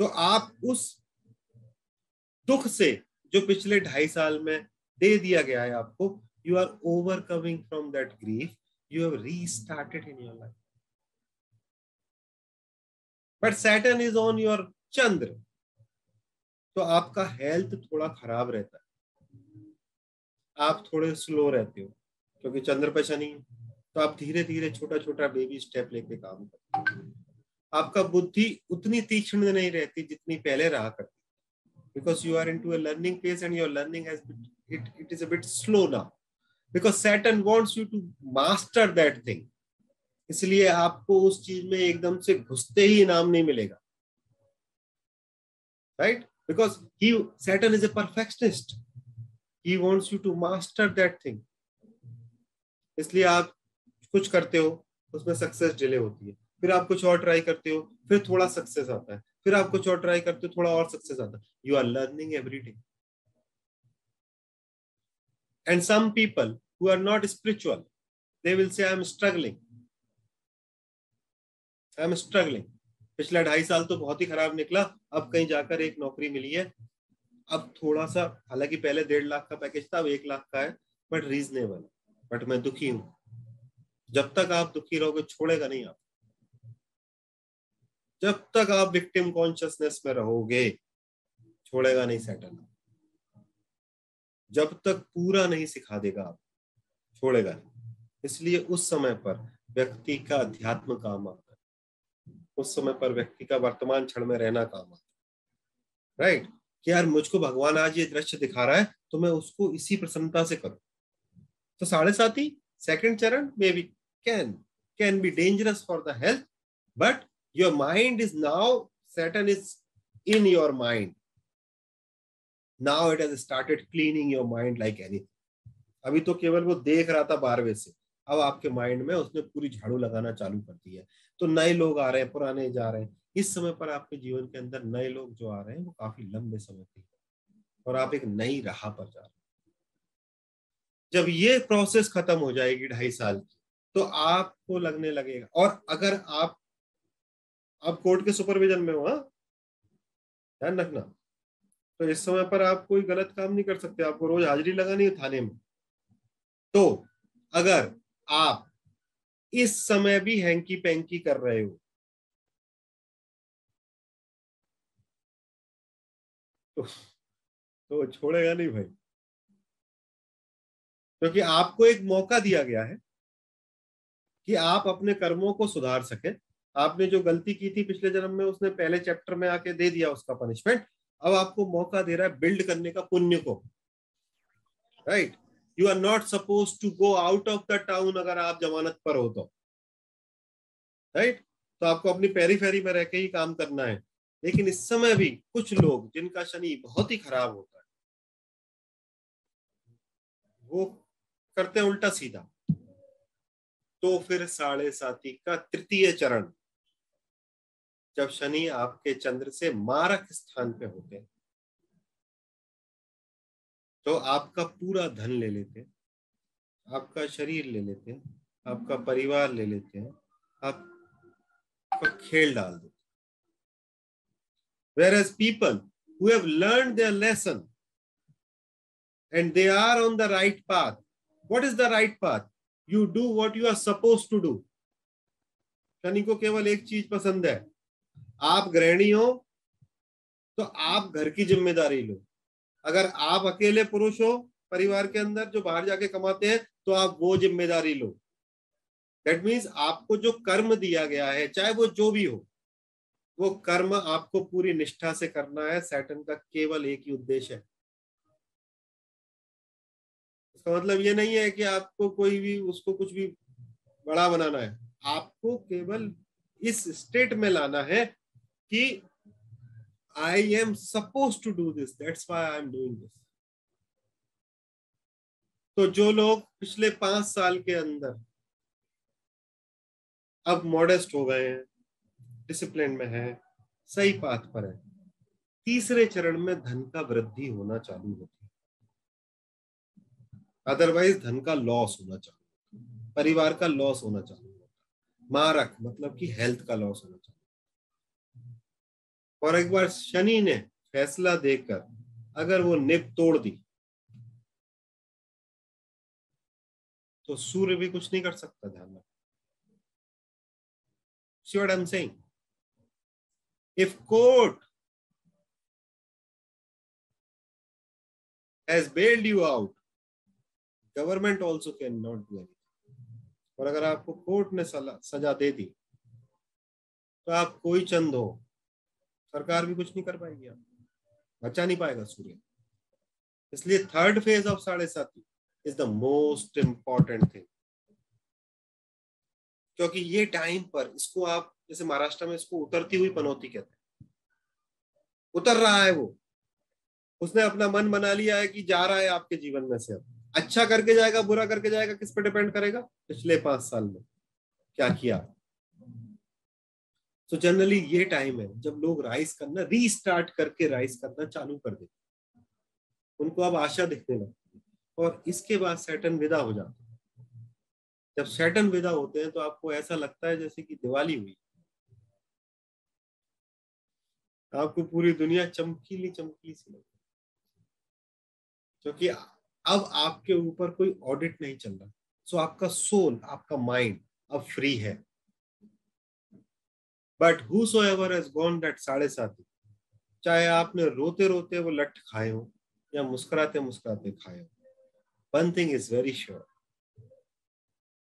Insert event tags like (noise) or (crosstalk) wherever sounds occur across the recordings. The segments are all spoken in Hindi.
तो आप उस दुख से जो पिछले ढाई साल में दे दिया गया है आपको you are overcoming from that grief you have restarted in your life but Saturn is on your Chandra तो आपका हेल्थ थोड़ा खराब रहता है। आप थोड़े स्लो रहते हो, क्योंकि चंद्र पे शनि तो आप धीरे धीरे छोटा छोटा बेबी स्टेप लेके काम करते आपका बुद्धि उतनी तीक्ष्ण नहीं रहती जितनी पहले रहा करती। Because you are into a learning phase and your learning has been, it, it is a bit slow now. Because saturn wants you to इसलिए आपको उस चीज़ में एकदम से घुसते ही इनाम नहीं मिलेगा। Right because he Saturn is a perfectionist he wants you to master that thing इसलिए आप कुछ करते हो उसमें सक्सेस डिले होती है। फिर आप कुछ और ट्राई करते हो, फिर थोड़ा सक्सेस आता है। फिर आप कुछ और ट्राई करते हो, थोड़ा और सक्सेस आता है। You are learning every day and some people who are not spiritual they will say I am struggling I am struggling पिछला ढाई साल तो बहुत ही खराब निकला। अब कहीं जाकर एक नौकरी मिली है। अब थोड़ा सा, हालाँकि पहले डेढ़ लाख का पैकेज था, अब एक लाख का है बट रीजनेबल बट मैं दुखी हूँ। जब तक आप दुखी रहोगे, छोड़ेगा नहीं आप। जब तक आप विक्टिम कॉन्शियसनेस में रहोगे, छोड़ेगा नहीं सेटल जब तक पूरा नहीं सिखा देगा आप, छोड़ेगा नहीं। इसलिए उस समय पर व्यक्ति का अध्यात्म काम आता है। उस समय पर व्यक्ति का वर्तमान क्षण में रहना काम आता है। राइट कि यार, मुझको भगवान आज ये दृश्य दिखा रहा है तो मैं उसको इसी प्रसन्नता से करूँ। तो साढ़े साथ ही सेकेंड चरण maybe can can be dangerous for the health but your mind is now saturn is in your mind. Now it has started cleaning your mind like anything. अभी तो केवल वो देख रहा था बारहवें से। अब आपके माइंड में उसने पूरी झाड़ू लगाना चालू कर दी है। तो नए लोग आ रहे हैं, पुराने जा रहे हैं। इस समय पर आपके जीवन के अंदर नए लोग जो आ रहे हैं, वो काफ़ी लंबे समय के और आप एक नई राह पर जा रहे हैं। जब ये प्रोसेस खत्म हो जाएगी ढाई साल की तो आपको लगने लगेगा। और अगर आप आप कोर्ट के सुपरविजन में हो हाँ? ध्यान रखना। तो इस समय पर आप कोई गलत काम नहीं कर सकते आपको रोज हाजिरी लगानी है थाने में। तो अगर आप इस समय भी हैंकी पैंकी कर रहे हो तो, तो छोड़ेगा नहीं भाई। क्योंकि तो आपको एक मौका दिया गया है कि आप अपने कर्मों को सुधार सके। आपने जो गलती की थी पिछले जन्म में, उसने पहले चैप्टर में आके दे दिया उसका पनिशमेंट अब आपको मौका दे रहा है बिल्ड करने का पुण्य को। Right you are not suppose to go out of the town अगर आप जमानत पर हो तो। राइट तो आपको अपनी पैरी फेरी में रह के ही काम करना है। लेकिन इस समय भी कुछ लोग, जिनका शनि बहुत ही खराब होता है, वो करते हैं उल्टा सीधा। तो फिर साढ़े साथी का तृतीय चरण। जब शनि आपके चंद्र से मारक स्थान पे होते हैं तो आपका पूरा धन ले लेते हैं, आपका शरीर ले लेते हैं, आपका परिवार ले लेते हैं, आपका खेल डाल देते where as people who have learn their lesson and they are on the right path what is the right path you do what you are suppose to do Shani को केवल एक चीज़ पसंद है आप गृहिणी हो तो आप घर की ज़िम्मेदारी लो। अगर आप अकेले पुरुष हो, परिवार के अंदर जो बाहर जाके कमाते हैं तो आप वो ज़िम्मेदारी लो। दैट मीन्स आपको जो कर्म दिया गया है, चाहे वो जो भी हो, वो कर्म आपको पूरी निष्ठा से करना है सैटन का केवल एक ही उद्देश्य है। इसका मतलब ये नहीं है कि आपको कोई भी, उसको कुछ भी बड़ा बनाना है। आपको केवल इस स्टेट में लाना है कि I am suppose to do this that's why I am doing this तो जो लोग पिछले पाँच साल के अंदर अब मॉडेस्ट हो गए हैं डिसिप्लिन में है, सही पाथ पर है, तीसरे चरण में धन का वृद्धि होना चालू होती है। अदरवाइज़ धन का लॉस होना चालू परिवार का लॉस होना चालू होता मारक मतलब कि हेल्थ का लॉस होना चालू और एक बार शनि ने फैसला देकर अगर वो निप तोड़ दी तो सूर्य भी कुछ नहीं कर सकता ध्यान रखें if court has bailed you out government also can not do any और अगर आपको कोर्ट ने सजा दे दी तो आप कोई चंद हो। सरकार भी कुछ नहीं कर पाएगी आप बचा नहीं पाएगा सूर्य। इसलिए third phase of sade sati is the most important thing क्योंकि ये टाइम पर इसको आप, जैसे महाराष्ट्र में इसको उतरती हुई पनौती कहते हैं। उतर रहा है वो। उसने अपना मन बना लिया है कि जा रहा है आपके जीवन में से अब। अच्छा करके जाएगा, बुरा करके जाएगा, किस पर डिपेंड करेगा? पिछले पाँच साल में। क्या किया? तो जनरली ये टाइम है, जब लोग राइस करना रीस्टार्ट करके राइस करना चालू कर देते उनको अब आशा दिखने लगती है। और इसके बाद सैटन विदा हो जाता है। जब सैटन विदा होते हैं तो आपको ऐसा लगता है जैसे कि दिवाली हुई। आपको पूरी दुनिया चमकीली चमकीली सी लगती क्योंकि अब आपके ऊपर कोई ऑडिट नहीं चल रहा। सो आपका सोल आपका माइंड अब फ्री है। बट हु साढ़े साथी चाहे आपने रोते रोते वो लट खाए हो, या मुस्कुराते मुस्कुराते खाए हो one thing is very sure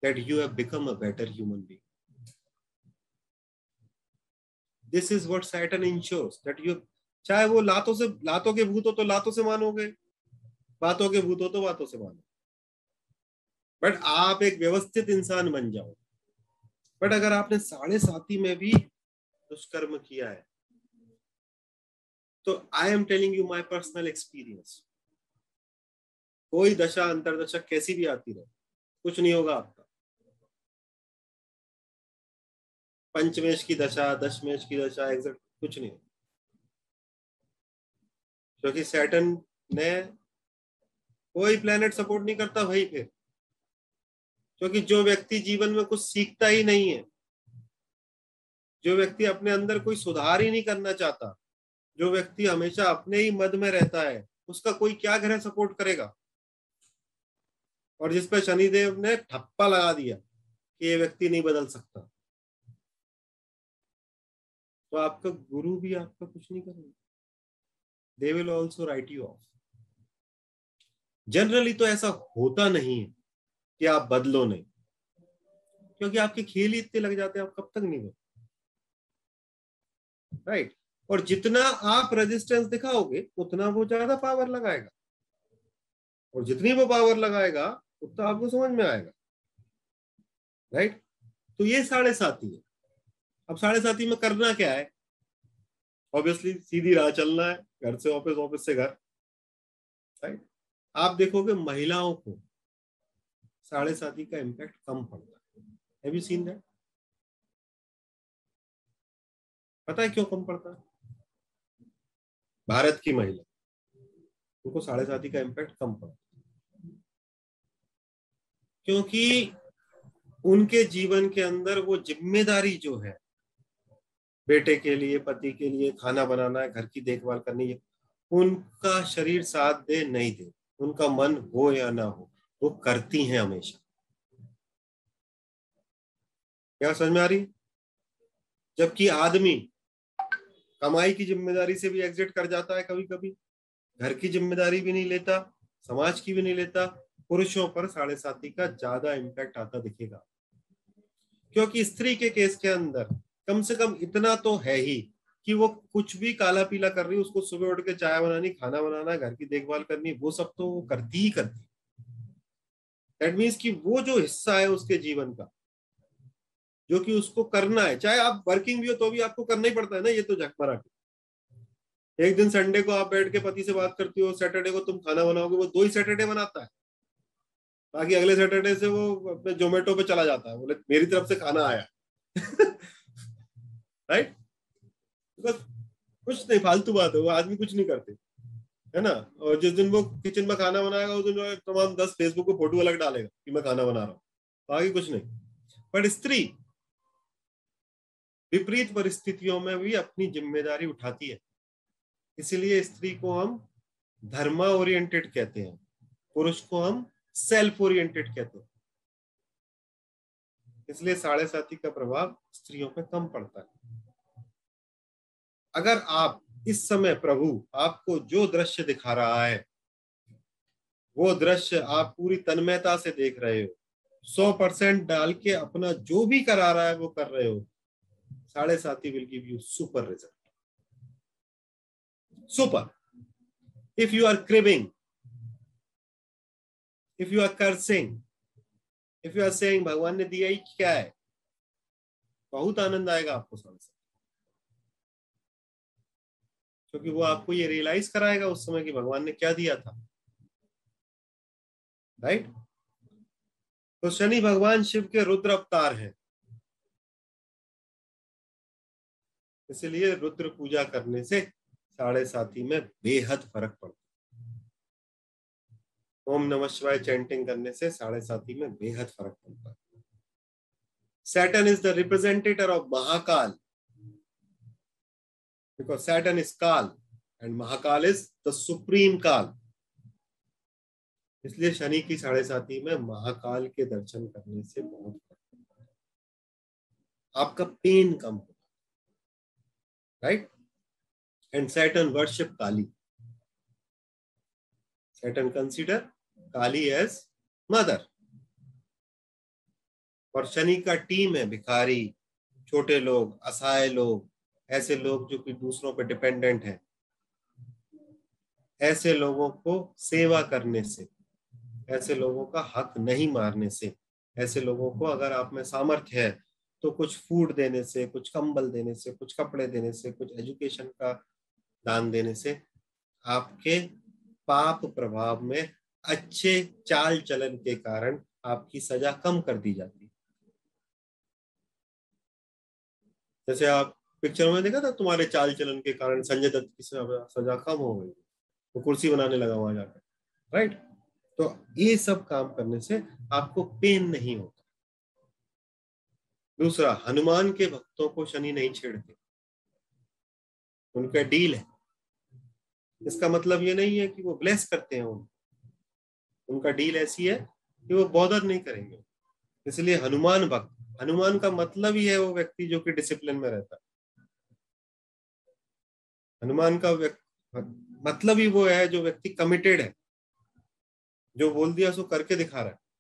that you have become a better human being this is what Saturn ensures that you चाहे वो लातों से, लातों के भूत हो तो लातों से मानोगे, बातों के भूत हो तो बातों से मानो बट आप एक व्यवस्थित इंसान बन जाओ। बट अगर आपने साढ़े साथी में भी दुष्कर्म किया है। तो I am telling you my personal experience कोई दशा, अंतरदशा कैसी भी आती रहे, कुछ नहीं होगा आपका। पंचमेश की दशा, दशमेश की दशा एग्जैक्ट कुछ नहीं होगा। क्योंकि सैटन ने कोई प्लेनेट सपोर्ट नहीं करता भाई फिर क्योंकि जो व्यक्ति जीवन में कुछ सीखता ही नहीं है जो व्यक्ति अपने अंदर कोई सुधार ही नहीं करना चाहता, जो व्यक्ति हमेशा अपने ही मद में रहता है, उसका कोई क्या ग्रह सपोर्ट करेगा? और जिस पर शनिदेव ने ठप्पा लगा दिया कि ये व्यक्ति नहीं बदल सकता। तो आपका गुरु भी आपका कुछ नहीं करेगा they will also write you off generally तो ऐसा होता नहीं है कि आप बदलो नहीं। क्योंकि आपके खेल ही इतने लग जाते हैं, आप कब तक नहीं बदलो राइट और जितना आप रेजिस्टेंस दिखाओगे, उतना वो ज़्यादा पावर लगाएगा। और जितनी वो पावर लगाएगा, उतना आपको समझ में आएगा। राइट तो ये साढ़े साथी है। अब साढ़े साथी में करना क्या है? ऑब्वियसली सीधी राह चलना है, घर से ऑफ़िस ऑफ़िस से घर। राइट आप देखोगे महिलाओं को साढ़े साथी का इम्पैक्ट कम पड़ता है। पता है क्यों कम पड़ता है? भारत की महिला। उनको साढ़े साथी का इम्पैक्ट कम पड़ता है। क्योंकि उनके जीवन के अंदर वो ज़िम्मेदारी जो है, बेटे के लिए, पति के लिए, खाना बनाना है घर की देखभाल करनी है उनका शरीर साथ दे, नहीं दे। उनका मन हो या ना हो, वो करती हैं हमेशा। क्या समझ में आ रही? जबकि आदमी कमाई की ज़िम्मेदारी से भी एग्जिट कर जाता है कभी कभी घर की ज़िम्मेदारी भी नहीं लेता, समाज की भी नहीं लेता, पुरुषों पर साढ़े साथी का ज़्यादा इम्पैक्ट आता दिखेगा। क्योंकि स्त्री के केस के अंदर कम से कम इतना तो है ही कि वो कुछ भी काला पीला कर रही, उसको सुबह उठ के चाय बनानी, खाना बनाना, घर की देखभाल करनी, वो सब तो वो करती ही करती। दैट मीन्स कि वो जो हिस्सा है उसके जीवन का जो कि उसको करना है। चाहे आप वर्किंग भी हो तो भी आपको करना ही पड़ता है ना ये तो झकमरा के एक दिन संडे को आप बैठ के पति से बात करती हो सैटरडे को तुम खाना बनाओगे, वो दो ही सैटरडे बनाता है। बाकी अगले सैटरडे से वो अपने जोमेटो पे चला जाता है। बोले, मेरी तरफ़ से खाना आया। (laughs) राइट बस, कुछ नहीं, फालतू बात है, वो आदमी कुछ नहीं करते, है ना? और जिस दिन वो किचन में खाना बनाएगा, उस दिन तमाम दस फेसबुक को फ़ोटो अलग डालेगा कि मैं खाना बना रहा हूँ। बाकी कुछ नहीं। बट स्त्री विपरीत परिस्थितियों में भी अपनी ज़िम्मेदारी उठाती है। इसलिए स्त्री को हम धर्मा ओरिएंटेड कहते हैं, पुरुष को हम सेल्फ ओरिएंटेड कहते हैं। इसलिए साढ़े साथी का प्रभाव स्त्रियों पे कम पड़ता है। अगर आप इस समय प्रभु आपको जो दृश्य दिखा रहा है, वो दृश्य आप पूरी तन्मयता से देख रहे हो, सौ परसेंट डाल के अपना जो भी करा रहा है वो कर रहे हो sade sati will give you super result super if you are cribbing if you are cursing if you are saying भगवान ने दिया ही क्या है? बहुत आनंद आएगा आपको साढ़े क्योंकि वो आपको ये रियलाइज़ कराएगा उस समय कि भगवान ने क्या दिया था। Right right? तो शनि भगवान शिव के रुद्र अवतार हैं। इसलिए रुद्र पूजा करने से साढ़े साथी में बेहद फ़र्क पड़ता ओम नमः शिवाय चैंटिंग करने से साढ़े साथी में बेहद फ़र्क पड़ता है। Saturn is the representative of Mahakal because Saturn is Kal and Mahakal is the supreme Kal. इसलिए शनि की साढ़े साथी में महाकाल के दर्शन करने से बहुत आपका पेन कम होगा right and Saturn worship Kali Saturn consider Kali as mother और शनि का टीम है भिखारी, छोटे लोग, असहाय लोग, ऐसे लोग जो कि दूसरों पर डिपेंडेंट हैं। ऐसे लोगों को सेवा करने से, ऐसे लोगों का हक नहीं मारने से, ऐसे लोगों को अगर आप में सामर्थ्य है तो कुछ फ़ूड देने से, कुछ कंबल देने से, कुछ कपड़े देने से, कुछ एजुकेशन का दान देने से आपके पाप प्रभाव में अच्छे चाल चलन के कारण आपकी सजा कम कर दी जाती जैसे आप पिक्चर में देखा था तुम्हारे चाल चलन के कारण संजय दत्त की सजा कम हो गई, वो कुर्सी बनाने लगा वहाँ जाकर राइट तो ये सब काम करने से आपको पेन नहीं होता। दूसरा, हनुमान के भक्तों को शनि नहीं छेड़ते। उनका डील है। इसका मतलब ये नहीं है कि वो ब्लेस करते हैं उन उनका डील ऐसी है कि वो बॉदर नहीं करेंगे। इसलिए हनुमान भक्त, हनुमान का मतलब ही है वो व्यक्ति जो कि डिसिप्लिन में रहता हनुमान का मतलब ही वो है जो व्यक्ति कमिटेड है। जो बोल दिया सो करके दिखा रहा है।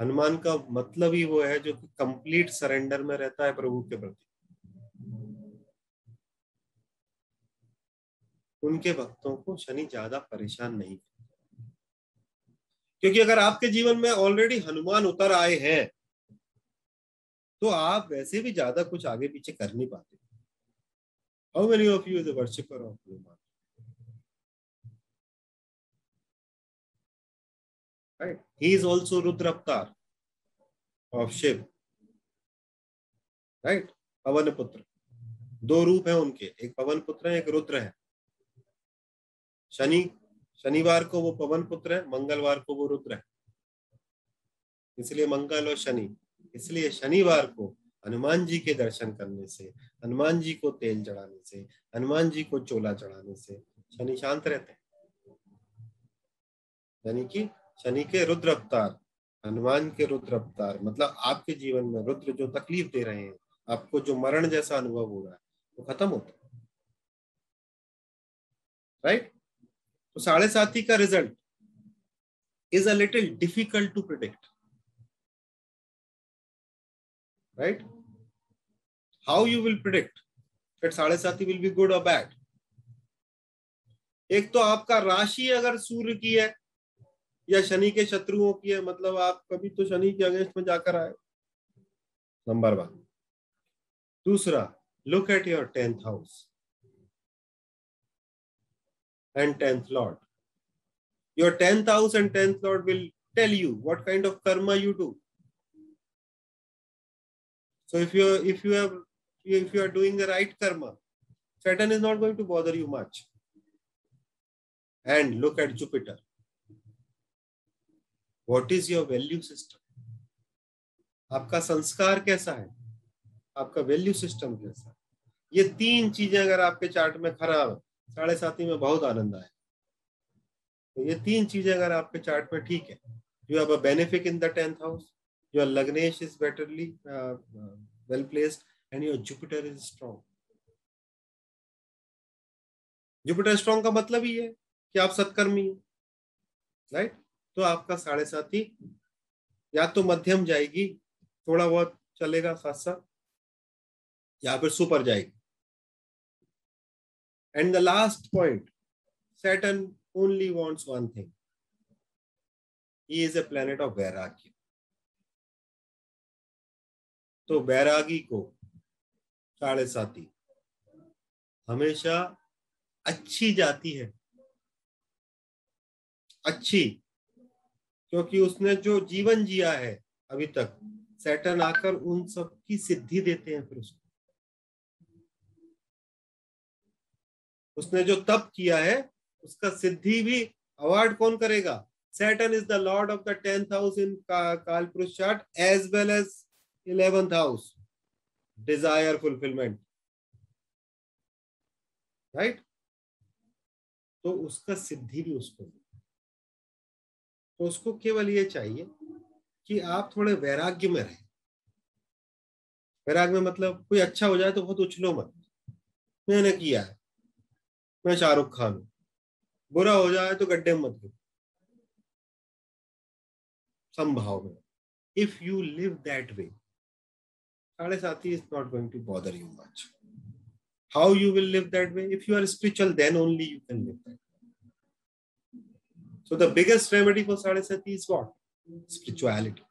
हनुमान का मतलब ही वो है जो कि कंप्लीट सरेंडर में रहता है प्रभु के प्रति। उनके भक्तों को शनि ज़्यादा परेशान नहीं क्योंकि अगर आपके जीवन में ऑलरेडी हनुमान उतर आए हैं तो आप वैसे भी ज़्यादा कुछ आगे पीछे कर नहीं पाते। How many of you worshipper of Hanuman? Right. He is also rudra avatar of shiv. Right? पवन पुत्र दो रूप है उनके। एक पवन पुत्र है, एक रुद्र है। शनि, शनिवार को वो पवन पुत्र है, मंगलवार को वो रुद्र है। इसलिए मंगल और शनि। इसलिए शनिवार को हनुमान जी के दर्शन करने से, हनुमान जी को तेल चढ़ाने से, हनुमान जी को चोला चढ़ाने से शनि शांत रहते हैं। यानी कि शनि के रुद्र अवतार, हनुमान के रुद्र अवतार मतलब आपके जीवन में रुद्र जो तकलीफ़ दे रहे हैं, आपको जो मरण जैसा अनुभव हो रहा है, वो खत्म होता है। राइट तो साढ़े साथी का result is a little difficult to predict right how you will predict that sade sati will be good और बैड एक तो आपका राशि अगर सूर्य की है या शनि के शत्रुओं की है मतलब आप कभी तो शनि के अगेंस्ट में जाकर आए नंबर वन। दूसरा look at your tenth house and tenth lord your tenth house and tenth lord will tell you what kind of karma you do so, if you if you have, if you are doing the right karma, satan is not going to bother you much and look at jupiter what is your value system आपका संस्कार कैसा है? आपका वैल्यू सिस्टम कैसा है? ये तीन चीज़ें अगर आपके चार्ट में खराब साढ़े साथी में बहुत आनंद आए तो ये तीन चीज़ें अगर आपके चार्ट में ठीक है you have a benefit in the tenth house your lagnesh is betterly well placed and your Jupiter is strong Jupiter strong का मतलब ही है कि आप सत्कर्मी हैं राइट तो आपका साढ़े साथी या तो मध्यम जाएगी, थोड़ा बहुत चलेगा साथ साथ या फिर सुपर जाएगी। And the last point Saturn only wants one thing he is a planet of vairagya तो बैरागी को साढ़े साथी हमेशा अच्छी जाती है। अच्छी क्योंकि उसने जो जीवन जिया है अभी तक सैटन आकर उन सब की सिद्धि देते हैं फिर उसको। उसने जो तप किया है, उसका सिद्धि भी अवार्ड कौन करेगा? Saturn is the lord of the tenth house in kaal purush chart as well as eleventh house desire fulfilment right तो उसका सिद्धि भी उसको उसको केवल ये चाहिए कि आप थोड़े वैराग्य में रहें। वैराग्य में मतलब कोई अच्छा हो जाए तो बहुत उछलो मत। मैंने किया है। मैं शाहरुख खान हूँ। बुरा हो जाए तो गड्ढे मत गिर संभाव में। If you live that way sade sati is not going to bother you much you will live that way? If you are spiritual, then only you can live that way. so the biggest remedy for sadhasati is what spirituality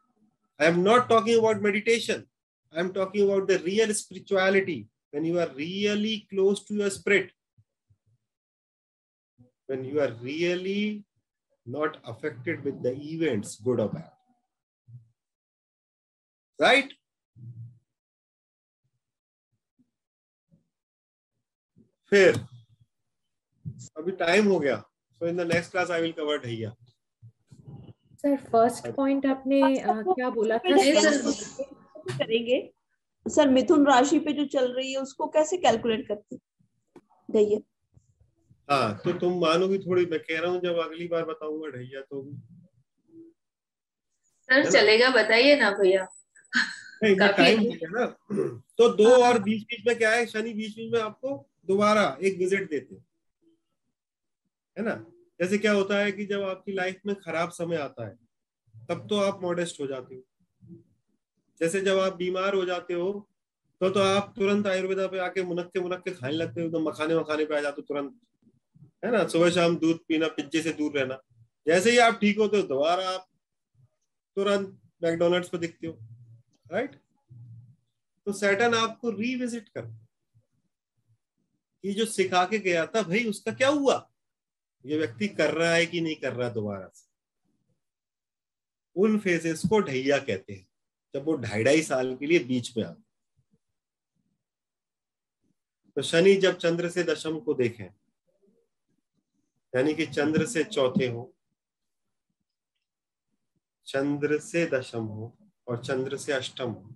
i am not talking about meditation i am talking about the real spirituality when you are really close to your spirit when you are really not affected with the events good or bad right फिर अभी टाइम हो गया so in the next class I will cover dhaiya sir first point आपने आ, क्या बोला था? सर करेंगे? सर मिथुन राशि पे जो चल रही है उसको कैसे कैलकुलेट करते ढैया हाँ तो तुम मानोगी थोड़ी मैं कह रहा हूँ जब अगली बार बताऊँगा ढैया तो सर चलेगा बताइए ना भैया। टाइम ना। (clears throat) तो दो और बीच बीच में क्या है? शनि बीच बीच में आपको दोबारा एक विज़िट देते है। ना? जैसे क्या होता है कि जब आपकी लाइफ में खराब समय आता है, तब तो आप मॉडेस्ट हो जाते हो। जैसे जब आप बीमार हो जाते हो तो तो आप तुरंत आयुर्वेदा पे आके मुनक्के मुनक्के खाने लगते हो एकदम मखाने मखाने पे आ जाते हो तुरंत, है ना? सुबह शाम दूध पीना, पिज्जे से दूर रहना। जैसे ही आप ठीक होते हो, दोबारा आप तुरंत मैकडोनल्ड्स पे दिखते हो राइट तो सैटन आपको रीविजिट कर ये जो सिखा के गया था, भाई, उसका क्या हुआ? ये व्यक्ति कर रहा है कि नहीं कर रहा दोबारा से? उन फेजेस को ढैया कहते हैं, जब वो ढाई ढाई साल के लिए बीच में आ तो शनि जब चंद्र से दशम को देखें, यानी कि चंद्र से चौथे हो, चंद्र से दशम हो और चंद्र से अष्टम हो,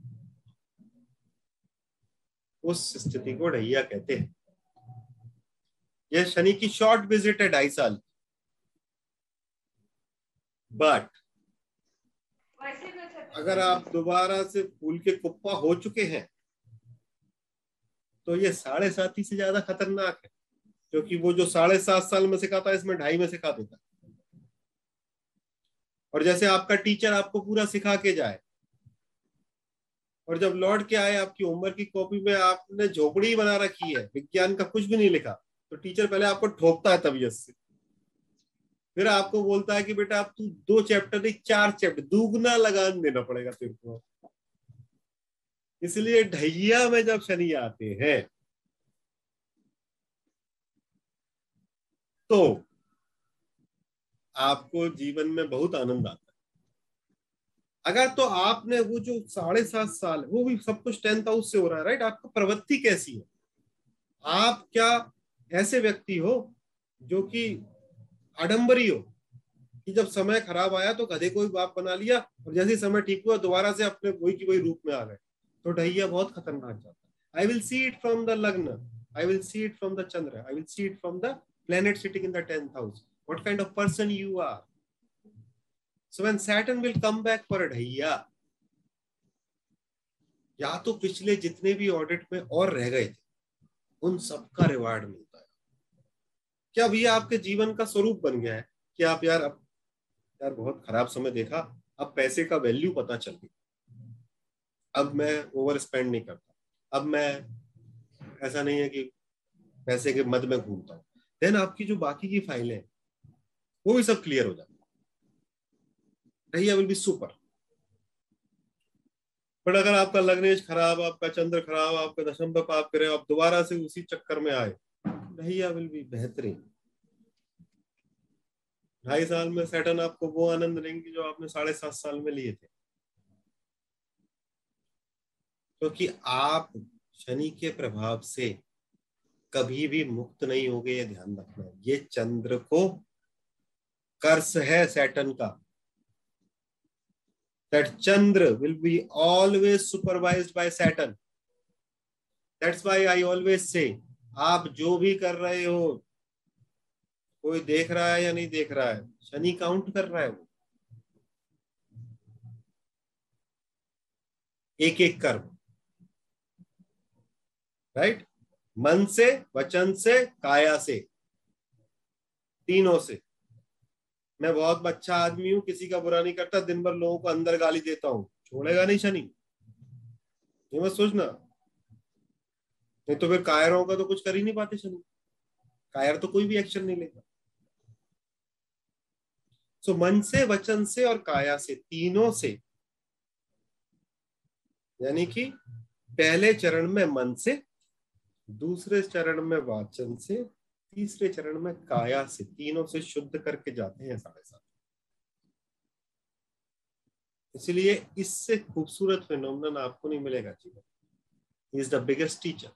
उस स्थिति को ढैया कहते हैं। यह शनि की शॉर्ट विज़िट है ढाई साल। बट अगर आप दोबारा से फूल के कुप्पा हो चुके हैं तो ये साढ़े सात ही से ज़्यादा खतरनाक है, क्योंकि वो जो साढ़े सात साल में सिखाता है, इसमें ढाई में सिखा देता और जैसे आपका टीचर आपको पूरा सिखा के जाए, और जब लौट के आए, आपकी उम्र की कॉपी में आपने झोपड़ी बना रखी है, विज्ञान का कुछ भी नहीं लिखा तो टीचर पहले आपको ठोकता है तबीयत से। फिर आपको बोलता है कि बेटा आप तू दो चैप्टर नहीं, चार चैप्टर दुगना लगान देना पड़ेगा तेरे को। इसलिए ढैया में जब शनि आते हैं तो आपको जीवन में बहुत आनंद आता है। अगर तो आपने वो जो साढ़े सात साल, वो भी सब कुछ टेंथ हाउस से हो रहा है राइट आपका प्रवृत्ति कैसी है? आप क्या ऐसे व्यक्ति हो जो कि आडंबरी हो कि जब समय खराब आया तो गधे को भी बाप बना लिया और जैसे समय ठीक हुआ दोबारा से अपने वही की वही रूप में आ गए। तो ढहिया बहुत खतरनाक जाता है। I will see it from the lagna I will see it from the Chandra I will see it from the planet sitting in the tenth house what kind of person you are so when Saturn will come back for dhaiya, या तो पिछले जितने भी ऑडिट में और रह गए थे, उन सबका रिवार्ड मिल क्या भैया आपके जीवन का स्वरूप बन गया है कि आप यार, अब यार बहुत खराब समय देखा, अब पैसे का वैल्यू पता चल गया। अब मैं ओवर स्पेंड नहीं करता। अब मैं, ऐसा नहीं है कि पैसे के मद में घूमता हूँ। देन आपकी जो बाकी की फाइलें वो भी सब क्लियर हो जाती है। विल बी सुपर बट अगर आपका लग्नेश खराब, आपका चंद्र खराब, आपका दशम पाप करे, आप दोबारा से उसी चक्कर में आए भैया विल बी बेहतरीन। ढाई साल में सेटन आपको वो आनंद देंगे जो आपने साढ़े सात साल में लिए थे। क्योंकि तो आप शनि के प्रभाव से कभी भी मुक्त नहीं होगे ये ध्यान रखना। ये चंद्र को कर्स है सैटन का। That Chandra will be always supervised by Saturn. That's why I always say, आप जो भी कर रहे हो, कोई देख रहा है या नहीं देख रहा है, शनि काउंट कर रहा है वो। एक एक कर्म। राइट मन से, वचन से, काया से। तीनों से। मैं बहुत अच्छा आदमी हूँ, किसी का बुरा नहीं करता, दिन भर लोगों को अंदर गाली देता हूँ। छोड़ेगा नहीं शनि। ये मत सोचना। नहीं तो फिर कायर होगा तो कुछ कर ही नहीं पाते शनि। कायर तो कोई भी एक्शन नहीं लेगा। सो so, मन से वचन से और काया से तीनों से यानी कि पहले चरण में मन से दूसरे चरण में वाचन से तीसरे चरण में काया से तीनों से शुद्ध करके जाते हैं साढ़े सात इसलिए इससे खूबसूरत फिनोमिनन आपको नहीं मिलेगा जीवन। Is the biggest teacher